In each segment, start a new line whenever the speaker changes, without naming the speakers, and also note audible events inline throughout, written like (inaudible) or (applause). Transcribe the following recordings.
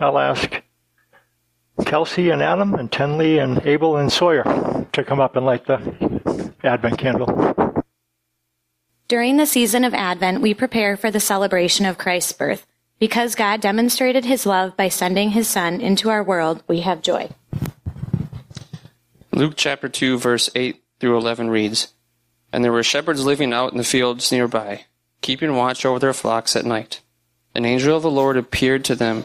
I'll ask Kelsey and Adam and Tenley and Abel and Sawyer to come up and light the Advent candle.
During the season of Advent, we prepare for the celebration of Christ's birth. Because God demonstrated his love by sending his Son into our world, we have joy.
Luke chapter 2, verse 8 through 11 reads And there were shepherds living out in the fields nearby, keeping watch over their flocks at night. An angel of the Lord appeared to them,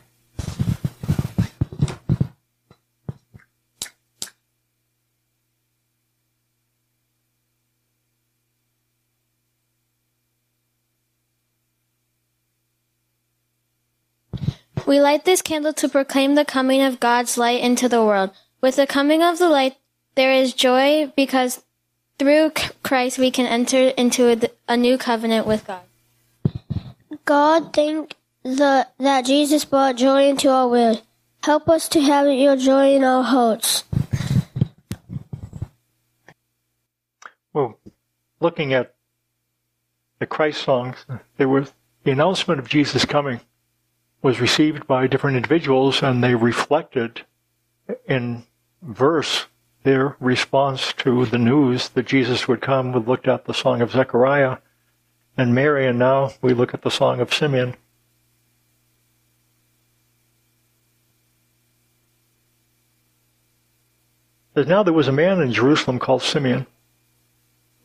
We light this candle to proclaim the coming of God's light into the world. With the coming of the light, there is joy because through Christ, we can enter into a, a new covenant with God.
God, thank the, that Jesus brought joy into our world. Help us to have your joy in our hearts.
Well, looking at the Christ songs, there was the announcement of Jesus coming was received by different individuals, and they reflected in verse their response to the news that Jesus would come. We looked at the song of Zechariah and Mary, and now we look at the song of Simeon. But now there was a man in Jerusalem called Simeon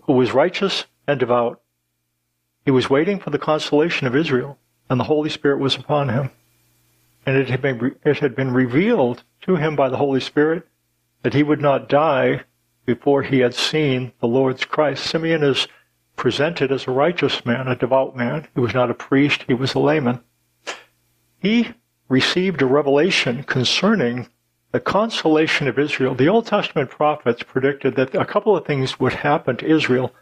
who was righteous and devout. He was waiting for the consolation of Israel, and the Holy Spirit was upon him. And it had been, it had been revealed to him by the Holy Spirit that he would not die before he had seen the Lord's Christ. Simeon is presented as a righteous man, a devout man. He was not a priest, he was a layman. He received a revelation concerning the consolation of Israel. The Old Testament prophets predicted that a couple of things would happen to Israel.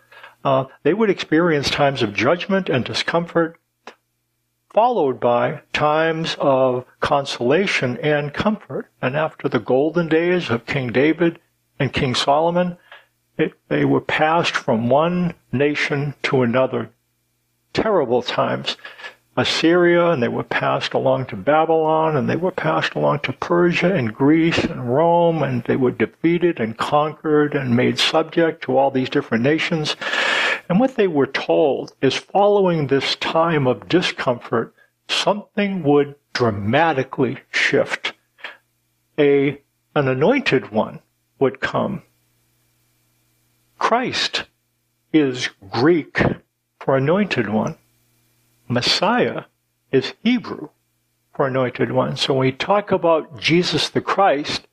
Uh, they would experience times of judgment and discomfort followed by times of consolation and comfort. And after the golden days of King David and King Solomon, it, they were passed from one nation to another. Terrible times. Assyria, and they were passed along to Babylon, and they were passed along to Persia and Greece and Rome, and they were defeated and conquered and made subject to all these different nations. And what they were told is following this time of discomfort, something would dramatically shift. A, an anointed one would come. Christ is Greek for anointed one. Messiah is Hebrew for anointed one. So when we talk about Jesus the Christ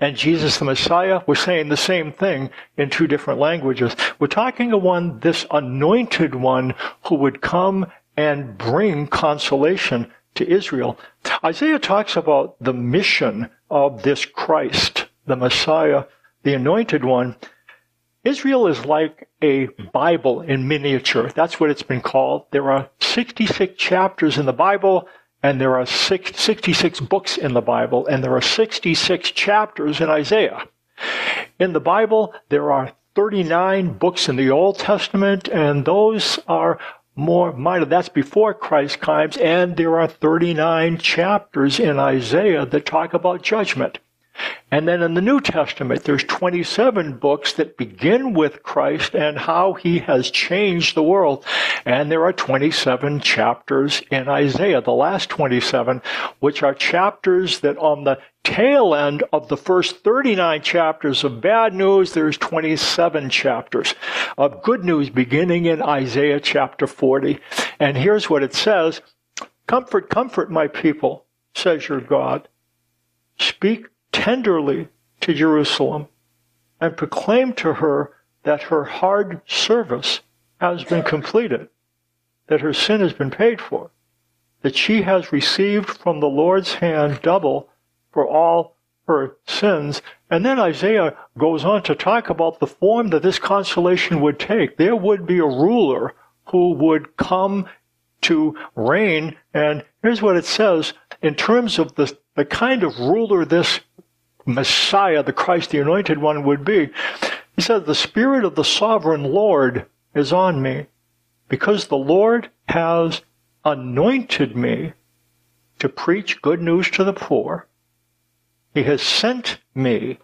and Jesus the Messiah, we're saying the same thing in two different languages. We're talking of one, this anointed one who would come and bring consolation to Israel. Isaiah talks about the mission of this Christ, the Messiah, the anointed one, Israel is like a Bible in miniature. That's what it's been called. There are 66 chapters in the Bible, and there are 66 books in the Bible, and there are 66 chapters in Isaiah. In the Bible, there are 39 books in the Old Testament, and those are more minor. That's before Christ comes, and there are 39 chapters in Isaiah that talk about judgment. And then in the New Testament, there's 27 books that begin with Christ and how he has changed the world. And there are 27 chapters in Isaiah, the last 27, which are chapters that on the tail end of the first 39 chapters of bad news, there's 27 chapters of good news beginning in Isaiah chapter 40. And here's what it says. Comfort, comfort my people, says your God. Speak tenderly to Jerusalem and proclaim to her that her hard service has been completed, that her sin has been paid for, that she has received from the Lord's hand double for all her sins. And then Isaiah goes on to talk about the form that this consolation would take. There would be a ruler who would come to reign. And here's what it says in terms of the, the kind of ruler this Messiah, the Christ, the anointed one, would be. He said, The Spirit of the sovereign Lord is on me because the Lord has anointed me to preach good news to the poor. He has sent me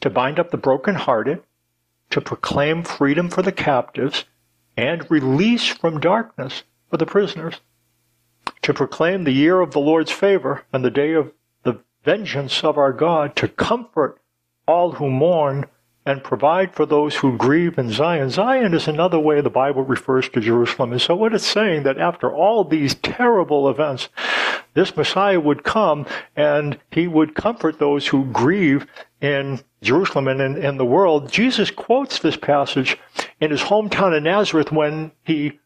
to bind up the brokenhearted, to proclaim freedom for the captives, and release from darkness for the prisoners, to proclaim the year of the Lord's favor and the day of vengeance of our God, to comfort all who mourn and provide for those who grieve in Zion. Zion is another way the Bible refers to Jerusalem. And so what it's saying that after all these terrible events, this Messiah would come and he would comfort those who grieve in Jerusalem and in, in the world. Jesus quotes this passage in his hometown of Nazareth when he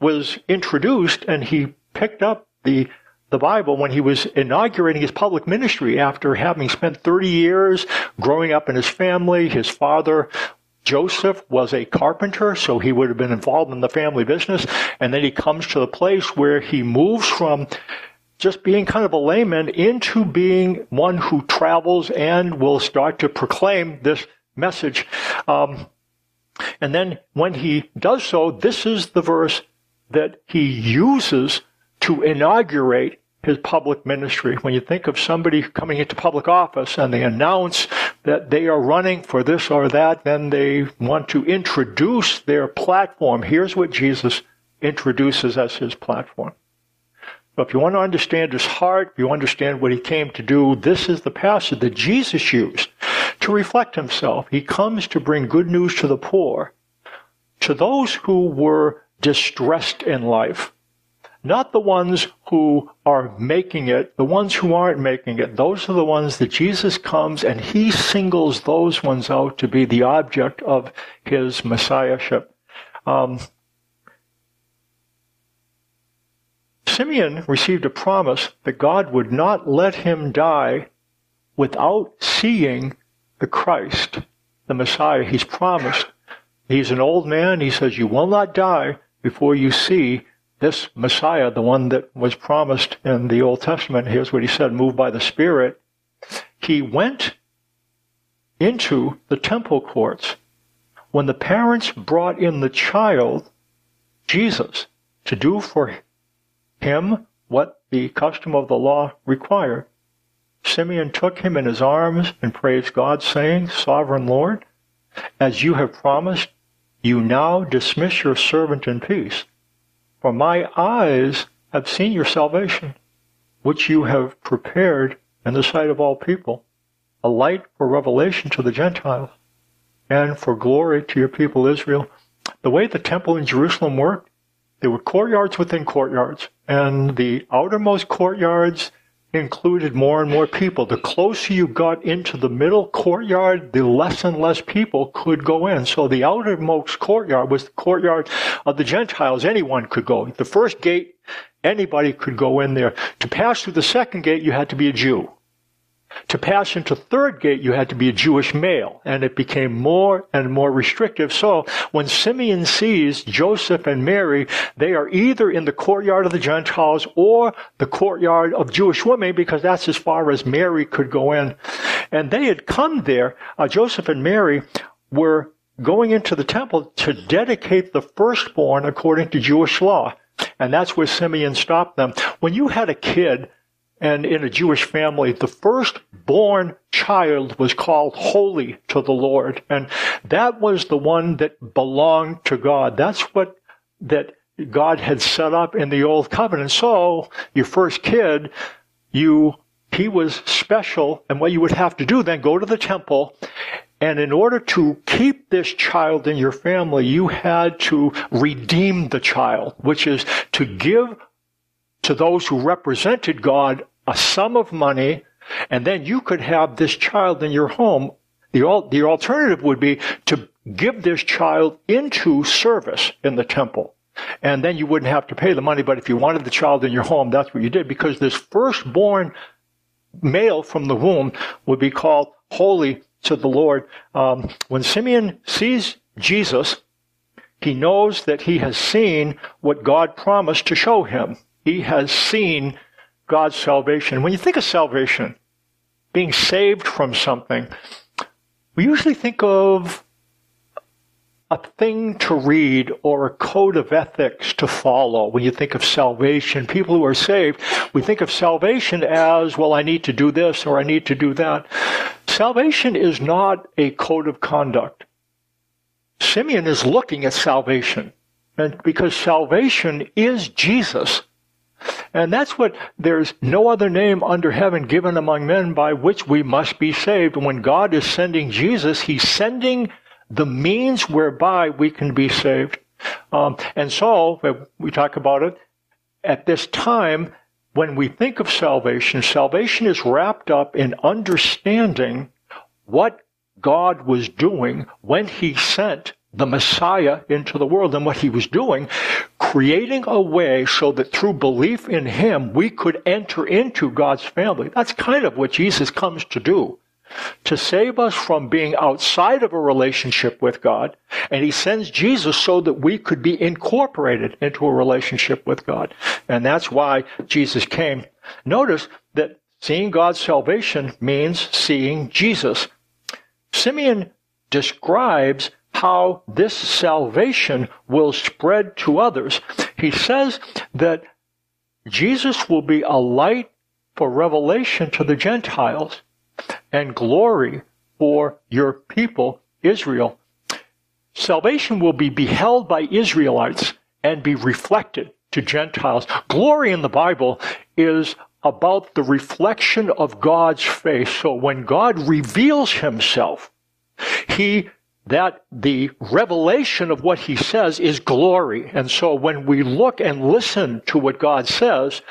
was introduced and he picked up the the Bible when he was inaugurating his public ministry after having spent 30 years growing up in his family. His father, Joseph, was a carpenter, so he would have been involved in the family business. And then he comes to the place where he moves from just being kind of a layman into being one who travels and will start to proclaim this message. Um, and then when he does so, this is the verse that he uses to inaugurate his public ministry. When you think of somebody coming into public office and they announce that they are running for this or that, then they want to introduce their platform. Here's what Jesus introduces as his platform. So if you want to understand his heart, if you understand what he came to do, this is the passage that Jesus used to reflect himself. He comes to bring good news to the poor, to those who were distressed in life, not the ones who are making it, the ones who aren't making it. Those are the ones that Jesus comes and he singles those ones out to be the object of his messiahship. Um, Simeon received a promise that God would not let him die without seeing the Christ, the Messiah he's promised. He's an old man. He says, You will not die before you see this Messiah, the one that was promised in the Old Testament, here's what he said, moved by the Spirit, he went into the temple courts when the parents brought in the child, Jesus, to do for him what the custom of the law required. Simeon took him in his arms and praised God, saying, Sovereign Lord, as you have promised, you now dismiss your servant in peace for my eyes have seen your salvation, which you have prepared in the sight of all people, a light for revelation to the Gentiles and for glory to your people Israel. The way the temple in Jerusalem worked, there were courtyards within courtyards, and the outermost courtyards included more and more people. The closer you got into the middle courtyard, the less and less people could go in. So the outermost courtyard was the courtyard of the Gentiles. Anyone could go. The first gate, anybody could go in there. To pass through the second gate, you had to be a Jew. To pass into third gate, you had to be a Jewish male, and it became more and more restrictive. So when Simeon sees Joseph and Mary, they are either in the courtyard of the Gentiles or the courtyard of Jewish women, because that's as far as Mary could go in. And they had come there, uh, Joseph and Mary were going into the temple to dedicate the firstborn according to Jewish law. And that's where Simeon stopped them. When you had a kid and in a Jewish family, the firstborn child was called holy to the Lord. And that was the one that belonged to God. That's what that God had set up in the old covenant. So your first kid, you, he was special. And what you would have to do then, go to the temple and in order to keep this child in your family, you had to redeem the child, which is to give to those who represented God a sum of money, and then you could have this child in your home. The, the alternative would be to give this child into service in the temple. And then you wouldn't have to pay the money, but if you wanted the child in your home, that's what you did, because this firstborn male from the womb would be called holy to the Lord. Um, when Simeon sees Jesus, He knows that he has seen what God promised to show him. He has seen God's salvation. When you think of salvation, being saved from something, we usually think of a thing to read or a code of ethics to follow when you think of salvation. People who are saved, we think of salvation as, well, I need to do this or I need to do that. Salvation is not a code of conduct. Simeon is looking at salvation. And because salvation is Jesus. And that's what there's no other name under heaven given among men by which we must be saved. When God is sending Jesus, He's sending the means whereby we can be saved. Um, and so, we talk about it, at this time, when we think of salvation, salvation is wrapped up in understanding what God was doing when He sent the Messiah into the world and what He was doing, creating a way so that through belief in Him, we could enter into God's family. That's kind of what Jesus comes to do to save us from being outside of a relationship with God. And he sends Jesus so that we could be incorporated into a relationship with God. And that's why Jesus came. Notice that seeing God's salvation means seeing Jesus. Simeon describes how this salvation will spread to others. He says that Jesus will be a light for revelation to the Gentiles and glory for your people, Israel. Salvation will be beheld by Israelites and be reflected to Gentiles. Glory in the Bible is about the reflection of God's face. So when God reveals himself, he that the revelation of what he says is glory. And so when we look and listen to what God says,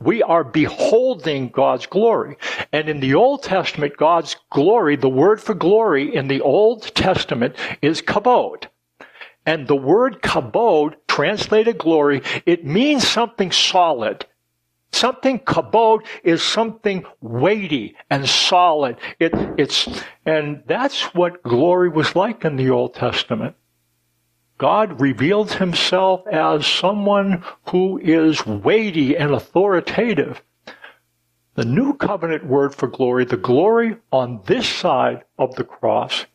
we are beholding God's glory. And in the Old Testament, God's glory, the word for glory in the Old Testament is kabod. And the word kabod, translated glory, it means something solid. Something kabod is something weighty and solid. It, it's, and that's what glory was like in the Old Testament. God revealed himself as someone who is weighty and authoritative. The new covenant word for glory, the glory on this side of the cross,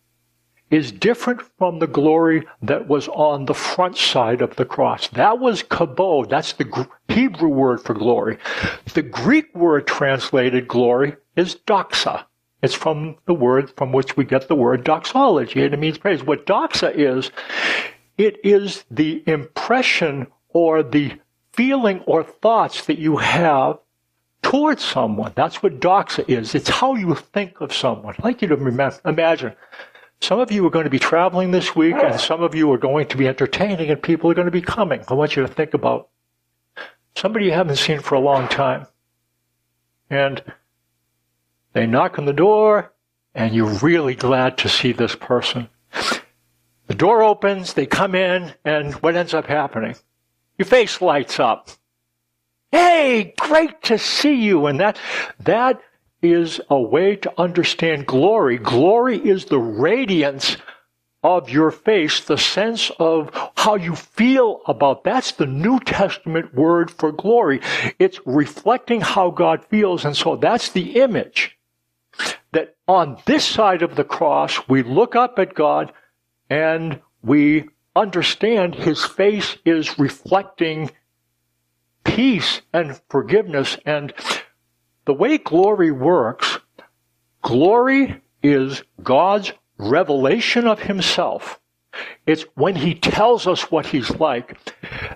is different from the glory that was on the front side of the cross. That was kabod. That's the Hebrew word for glory. The Greek word translated glory is doxa. It's from the word from which we get the word doxology, and it means praise. What doxa is, it is the impression or the feeling or thoughts that you have towards someone. That's what doxa is. It's how you think of someone. I'd like you to imagine some of you are going to be traveling this week, and some of you are going to be entertaining, and people are going to be coming. I want you to think about somebody you haven't seen for a long time. And they knock on the door, and you're really glad to see this person. The door opens, they come in, and what ends up happening? Your face lights up. Hey, great to see you. And that, that is a way to understand glory. Glory is the radiance of your face, the sense of how you feel about that's the New Testament word for glory. It's reflecting how God feels. And so that's the image that on this side of the cross, we look up at God and we understand his face is reflecting peace and forgiveness and the way glory works, glory is God's revelation of himself. It's when he tells us what he's like.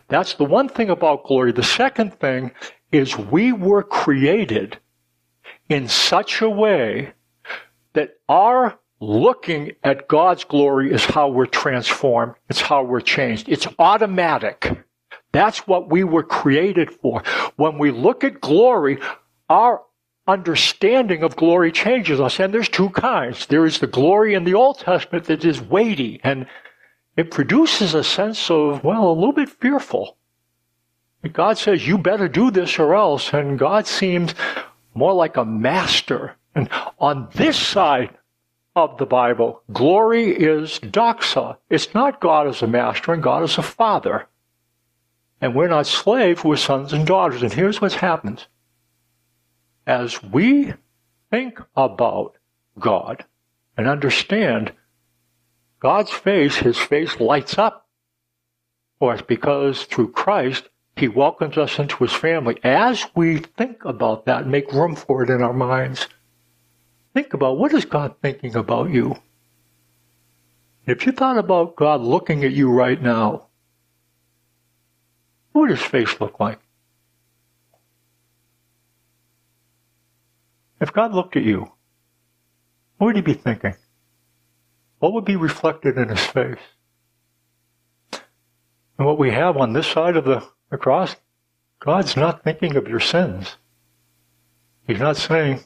That's the one thing about glory. The second thing is we were created in such a way that our looking at God's glory is how we're transformed. It's how we're changed. It's automatic. That's what we were created for. When we look at glory, our understanding of glory changes us. And there's two kinds. There is the glory in the Old Testament that is weighty and it produces a sense of, well, a little bit fearful. God says, you better do this or else. And God seems more like a master. And on this side of the Bible. Glory is doxa. It's not God as a master and God as a father. And we're not slaves, we're sons and daughters. And here's what happens. As we think about God and understand God's face, his face lights up for us because through Christ, he welcomes us into his family. As we think about that, make room for it in our minds, think about what is God thinking about you? If you thought about God looking at you right now, what would his face look like? If God looked at you, what would he be thinking? What would be reflected in his face? And what we have on this side of the, the cross, God's not thinking of your sins. He's not saying,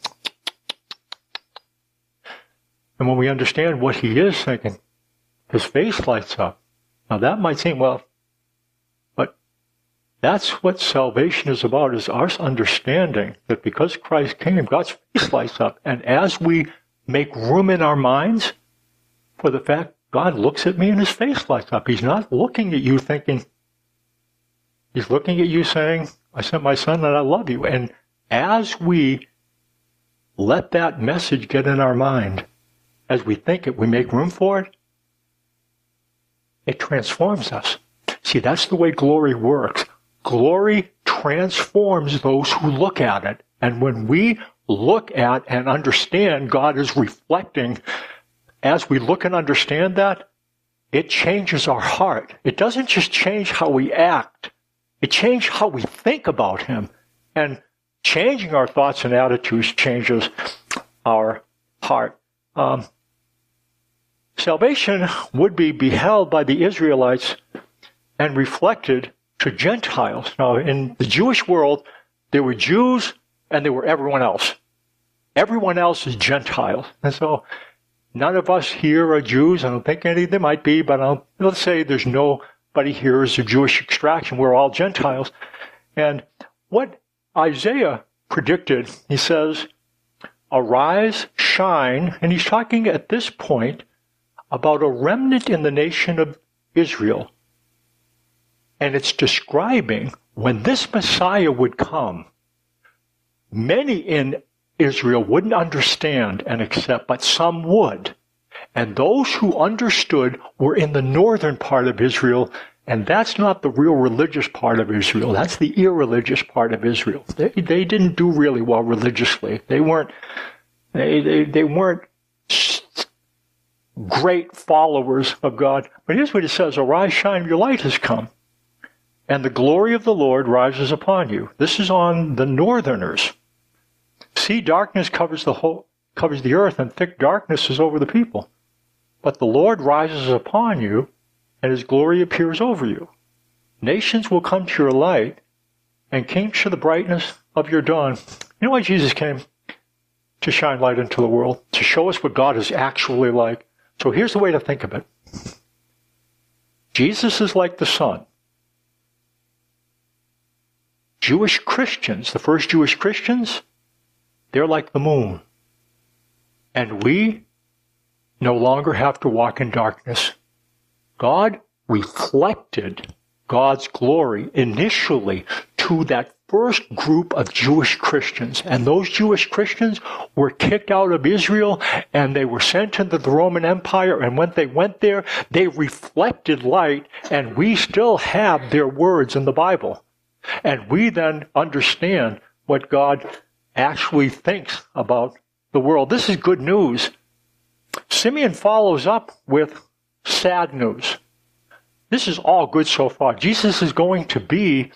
and when we understand what he is thinking, his face lights up. Now that might seem, well, that's what salvation is about, is our understanding that because Christ came, God's face lights up. And as we make room in our minds for the fact God looks at me and his face lights up. He's not looking at you thinking, he's looking at you saying, I sent my son and I love you. And as we let that message get in our mind, as we think it, we make room for it, it transforms us. See, that's the way glory works. Glory transforms those who look at it. And when we look at and understand God is reflecting as we look and understand that, it changes our heart. It doesn't just change how we act. It changes how we think about Him. And changing our thoughts and attitudes changes our heart. Um, salvation would be beheld by the Israelites and reflected to Gentiles. Now, in the Jewish world, there were Jews and there were everyone else. Everyone else is Gentiles. And so None of us here are Jews. I don't think any of them might be, but I'll, let's say there's nobody here is of Jewish extraction. We're all Gentiles. And what Isaiah predicted, he says, arise, shine, and he's talking at this point about a remnant in the nation of Israel. And it's describing when this Messiah would come. Many in Israel wouldn't understand and accept, but some would. And those who understood were in the northern part of Israel, and that's not the real religious part of Israel. That's the irreligious part of Israel. They, they didn't do really well religiously. They weren't, they, they, they weren't great followers of God. But here's what it says, Arise, shine, your light has come. And the glory of the Lord rises upon you. This is on the northerners. See, darkness covers the whole, covers the earth, and thick darkness is over the people. But the Lord rises upon you, and his glory appears over you. Nations will come to your light, and kings to the brightness of your dawn. You know why Jesus came? To shine light into the world, to show us what God is actually like. So here's the way to think of it. Jesus is like the sun. Jewish Christians, the first Jewish Christians, they're like the moon. And we no longer have to walk in darkness. God reflected God's glory initially to that first group of Jewish Christians. And those Jewish Christians were kicked out of Israel and they were sent into the Roman Empire. And when they went there, they reflected light and we still have their words in the Bible. And we then understand what God actually thinks about the world. This is good news. Simeon follows up with sad news. This is all good so far. Jesus is going to be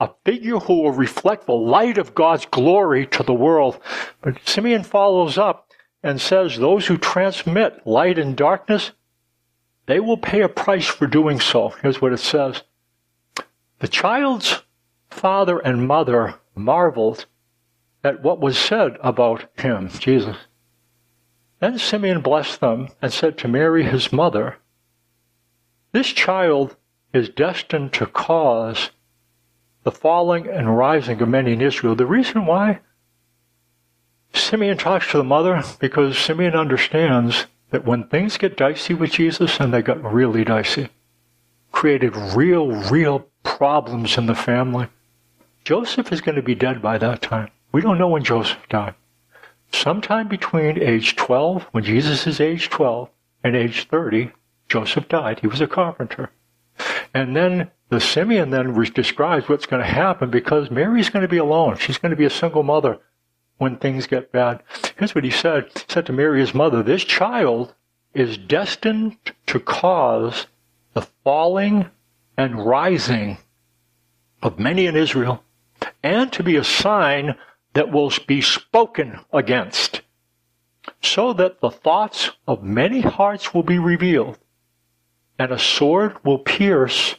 a figure who will reflect the light of God's glory to the world. But Simeon follows up and says, Those who transmit light and darkness, they will pay a price for doing so. Here's what it says The child's father and mother marveled at what was said about him, Jesus. Then Simeon blessed them and said to Mary, his mother, This child is destined to cause the falling and rising of many in Israel. The reason why Simeon talks to the mother, because Simeon understands that when things get dicey with Jesus, and they got really dicey, created real, real problems in the family, Joseph is going to be dead by that time. We don't know when Joseph died. Sometime between age 12, when Jesus is age 12, and age 30, Joseph died. He was a carpenter. And then the Simeon then describes what's going to happen because Mary's going to be alone. She's going to be a single mother when things get bad. Here's what he said. He said to Mary, his mother, this child is destined to cause the falling and rising of many in Israel and to be a sign that will be spoken against so that the thoughts of many hearts will be revealed and a sword will pierce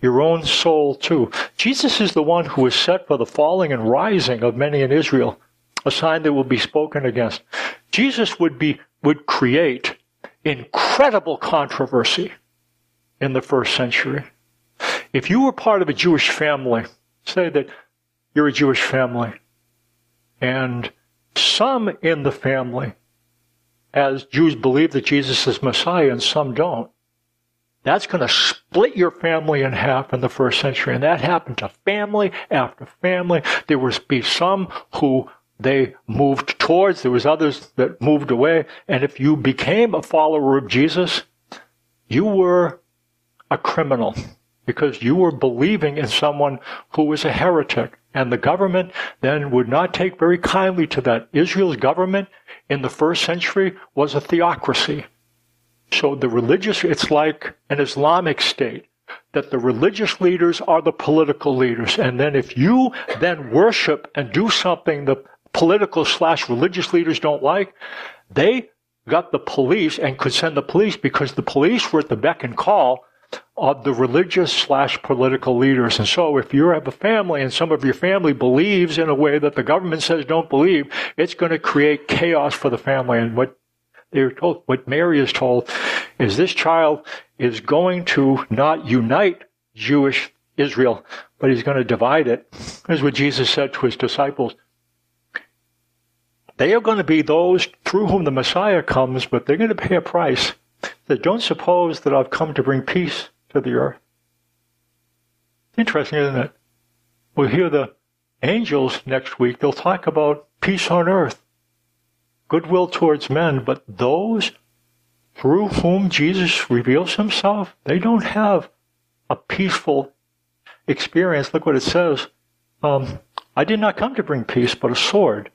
your own soul too. Jesus is the one who is set for the falling and rising of many in Israel a sign that will be spoken against. Jesus would be, would create incredible controversy in the first century. If you were part of a Jewish family, say that you're a Jewish family, and some in the family, as Jews believe that Jesus is Messiah and some don't, that's going to split your family in half in the first century. And that happened to family after family. There would be some who they moved towards. There was others that moved away. And if you became a follower of Jesus, you were a criminal because you were believing in someone who was a heretic. And the government then would not take very kindly to that. Israel's government in the first century was a theocracy. So the religious, it's like an Islamic state that the religious leaders are the political leaders. And then if you then worship and do something the political slash religious leaders don't like, they got the police and could send the police because the police were at the beck and call of the religious slash political leaders. And so if you have a family and some of your family believes in a way that the government says don't believe, it's going to create chaos for the family. And what they're told, what Mary is told is this child is going to not unite Jewish Israel, but he's going to divide it. Is what Jesus said to his disciples. They are going to be those through whom the Messiah comes, but they're going to pay a price. That don't suppose that I've come to bring peace to the earth. Interesting, isn't it? We'll hear the angels next week. They'll talk about peace on earth, goodwill towards men, but those through whom Jesus reveals himself, they don't have a peaceful experience. Look what it says. Um, I did not come to bring peace, but a sword.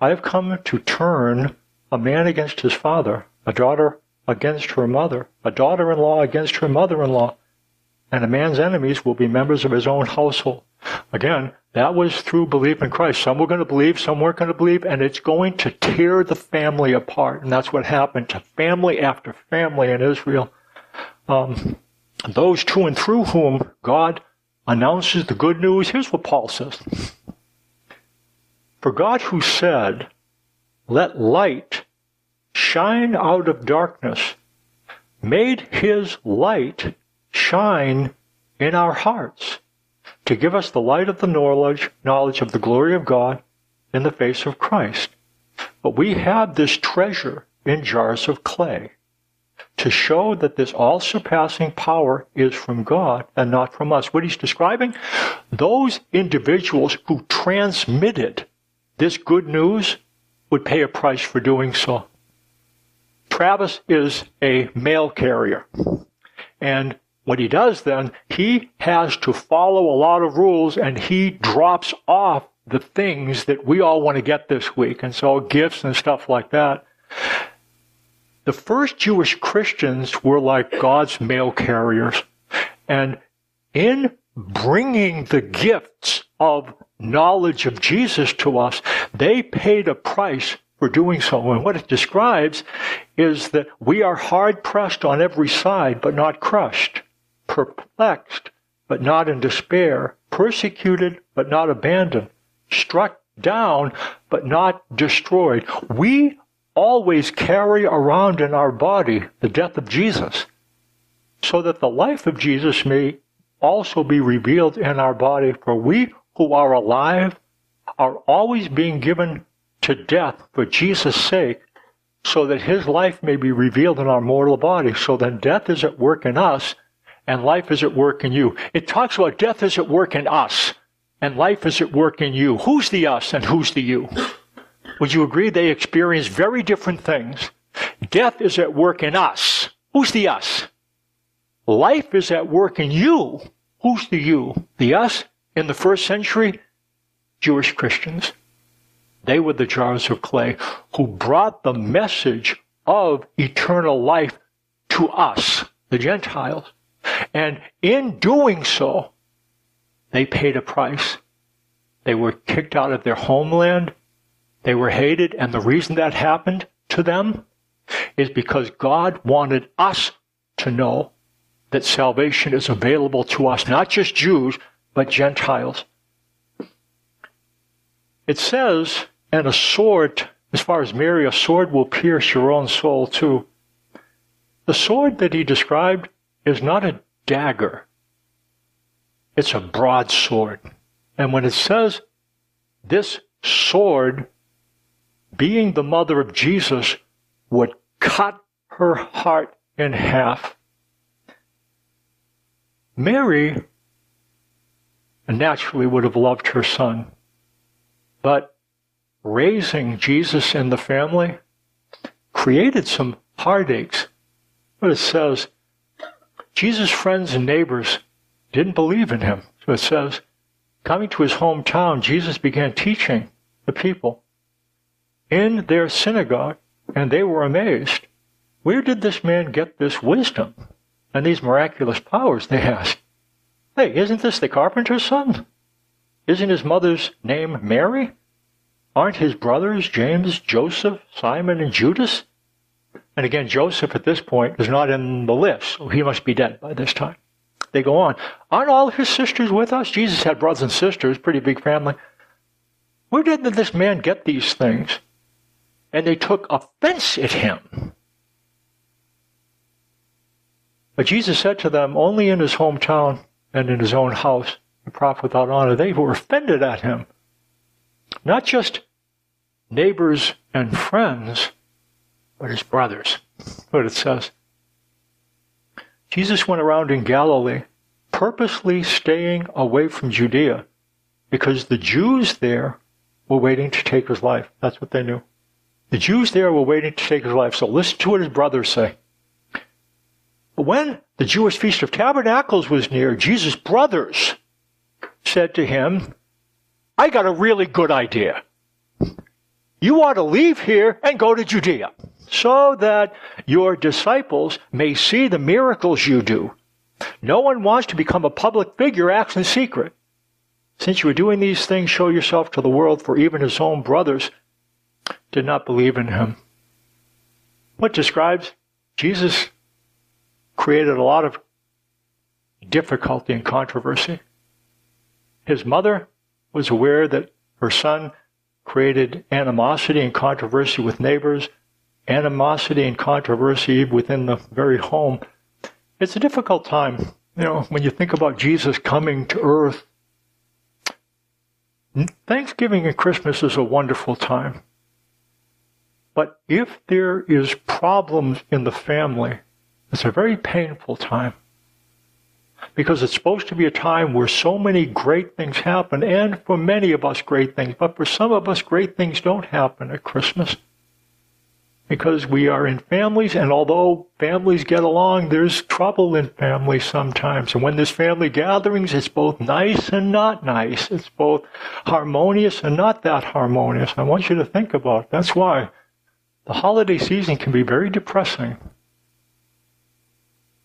I have come to turn a man against his father, a daughter against her mother, a daughter in law against her mother in law, and a man's enemies will be members of his own household. Again, that was through belief in Christ. Some were going to believe, some weren't going to believe, and it's going to tear the family apart. And that's what happened to family after family in Israel. Um, those to and through whom God announces the good news. Here's what Paul says. For God who said, Let light shine out of darkness, made his light shine in our hearts to give us the light of the knowledge, knowledge of the glory of God in the face of Christ. But we have this treasure in jars of clay to show that this all surpassing power is from God and not from us. What he's describing, those individuals who transmitted this good news would pay a price for doing so. Travis is a mail carrier. And what he does then, he has to follow a lot of rules and he drops off the things that we all want to get this week. And so gifts and stuff like that. The first Jewish Christians were like God's mail carriers. And in bringing the gifts of knowledge of Jesus to us, they paid a price for doing so. And what it describes is that we are hard pressed on every side, but not crushed, perplexed, but not in despair, persecuted, but not abandoned, struck down, but not destroyed. We always carry around in our body the death of Jesus, so that the life of Jesus may also be revealed in our body, for we who are alive are always being given to death for Jesus' sake, so that his life may be revealed in our mortal body. So then death is at work in us and life is at work in you. It talks about death is at work in us and life is at work in you. Who's the us and who's the you? Would you agree they experience very different things? Death is at work in us. Who's the us? Life is at work in you. Who's the you? The us in the first century? Jewish Christians. They were the jars of clay who brought the message of eternal life to us, the Gentiles. And in doing so, they paid a price. They were kicked out of their homeland. They were hated. And the reason that happened to them is because God wanted us to know that salvation is available to us, not just Jews, but Gentiles. It says, and a sword, as far as Mary, a sword will pierce your own soul too. The sword that he described is not a dagger. It's a broadsword. And when it says this sword, being the mother of Jesus, would cut her heart in half. Mary naturally would have loved her son, but raising Jesus in the family created some heartaches. But it says, Jesus' friends and neighbors didn't believe in him. So it says, coming to his hometown, Jesus began teaching the people in their synagogue, and they were amazed. Where did this man get this wisdom and these miraculous powers? They asked. Hey, isn't this the carpenter's son? Isn't his mother's name Mary? Aren't his brothers James, Joseph, Simon, and Judas? And again, Joseph at this point is not in the list, so he must be dead by this time. They go on. Aren't all his sisters with us? Jesus had brothers and sisters, pretty big family. Where did this man get these things? And they took offense at him. But Jesus said to them, only in his hometown and in his own house, a prophet without honor, they were offended at him. Not just neighbors and friends, but his brothers. What it says. Jesus went around in Galilee, purposely staying away from Judea, because the Jews there were waiting to take his life. That's what they knew. The Jews there were waiting to take his life. So listen to what his brothers say. When the Jewish Feast of Tabernacles was near, Jesus' brothers said to him, I got a really good idea. You ought to leave here and go to Judea so that your disciples may see the miracles you do. No one wants to become a public figure, acts in secret. Since you are doing these things, show yourself to the world, for even his own brothers did not believe in him. What describes Jesus created a lot of difficulty and controversy. His mother was aware that her son created animosity and controversy with neighbors animosity and controversy within the very home. It's a difficult time, you know, when you think about Jesus coming to earth. Thanksgiving and Christmas is a wonderful time. But if there is problems in the family, it's a very painful time. Because it's supposed to be a time where so many great things happen, and for many of us, great things, but for some of us, great things don't happen at Christmas because we are in families, and although families get along, there's trouble in families sometimes. And when there's family gatherings, it's both nice and not nice. It's both harmonious and not that harmonious. I want you to think about it. That's why the holiday season can be very depressing.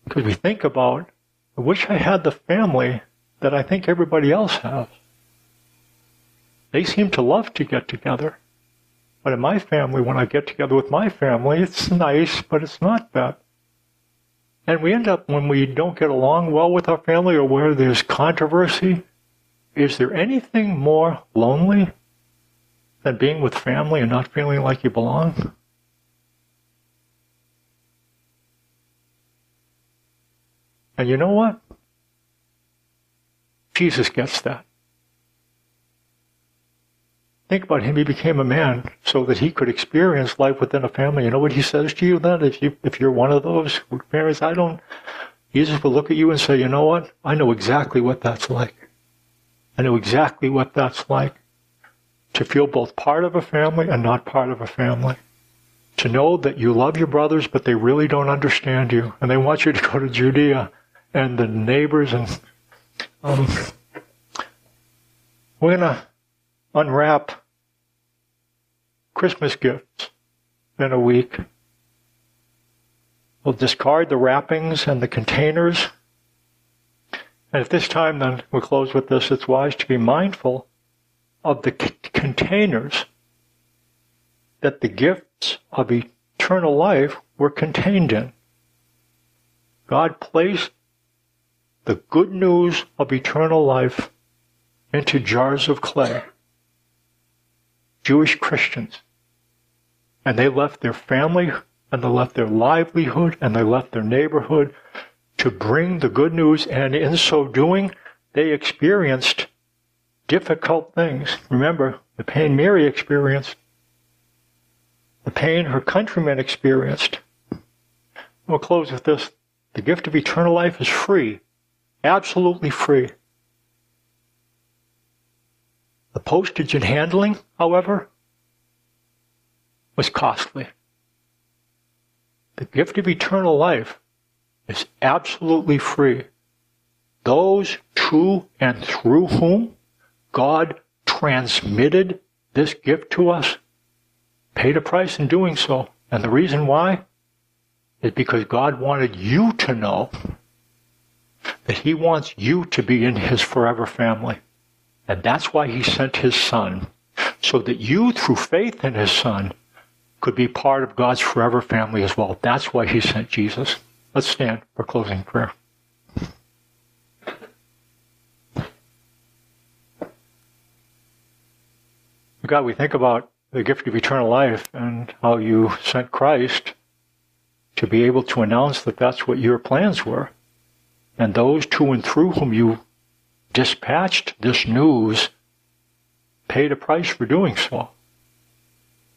Because we think about, I wish I had the family that I think everybody else has. They seem to love to get together. But in my family, when I get together with my family, it's nice, but it's not that. And we end up, when we don't get along well with our family or where there's controversy, is there anything more lonely than being with family and not feeling like you belong? And you know what? Jesus gets that. think about him. He became a man so that he could experience life within a family. You know what he says to you then? If you if you're one of those parents, I don't. Jesus will look at you and say, you know what? I know exactly what that's like. I know exactly what that's like. To feel both part of a family and not part of a family. To know that you love your brothers, but they really don't understand you, and they want you to go to Judea, and the neighbors and um, we're gonna unwrap Christmas gifts in a week. We'll discard the wrappings and the containers. And at this time, then, we'll close with this. It's wise to be mindful of the c- containers that the gifts of eternal life were contained in. God placed the good news of eternal life into jars of clay. Jewish Christians. And they left their family and they left their livelihood and they left their neighborhood to bring the good news. And in so doing, they experienced difficult things. Remember, the pain Mary experienced, the pain her countrymen experienced. We'll close with this. The gift of eternal life is free, absolutely free. The postage and handling, however, was costly. The gift of eternal life is absolutely free. Those to and through whom God transmitted this gift to us paid a price in doing so. And the reason why is because God wanted you to know that He wants you to be in His forever family. And that's why he sent his son, so that you, through faith in his son, could be part of God's forever family as well. That's why he sent Jesus. Let's stand for closing prayer. God, we think about the gift of eternal life and how you sent Christ to be able to announce that that's what your plans were. And those to and through whom you dispatched this news paid a price for doing so.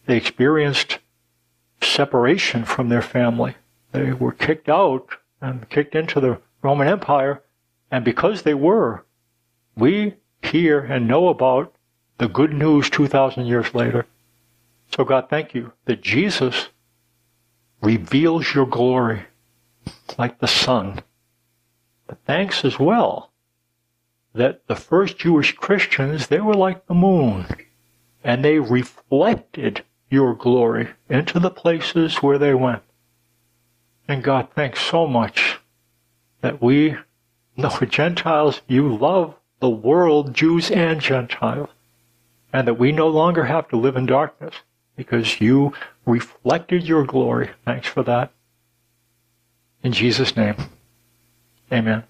They experienced separation from their family. They were kicked out and kicked into the Roman Empire, and because they were, we hear and know about the good news 2,000 years later. So, God, thank you that Jesus reveals your glory like the sun. But thanks as well that the first Jewish Christians, they were like the moon, and they reflected your glory into the places where they went. And God, thanks so much that we, though (laughs) Gentiles, you love the world, Jews and Gentiles, and that we no longer have to live in darkness because you reflected your glory. Thanks for that. In Jesus' name, amen.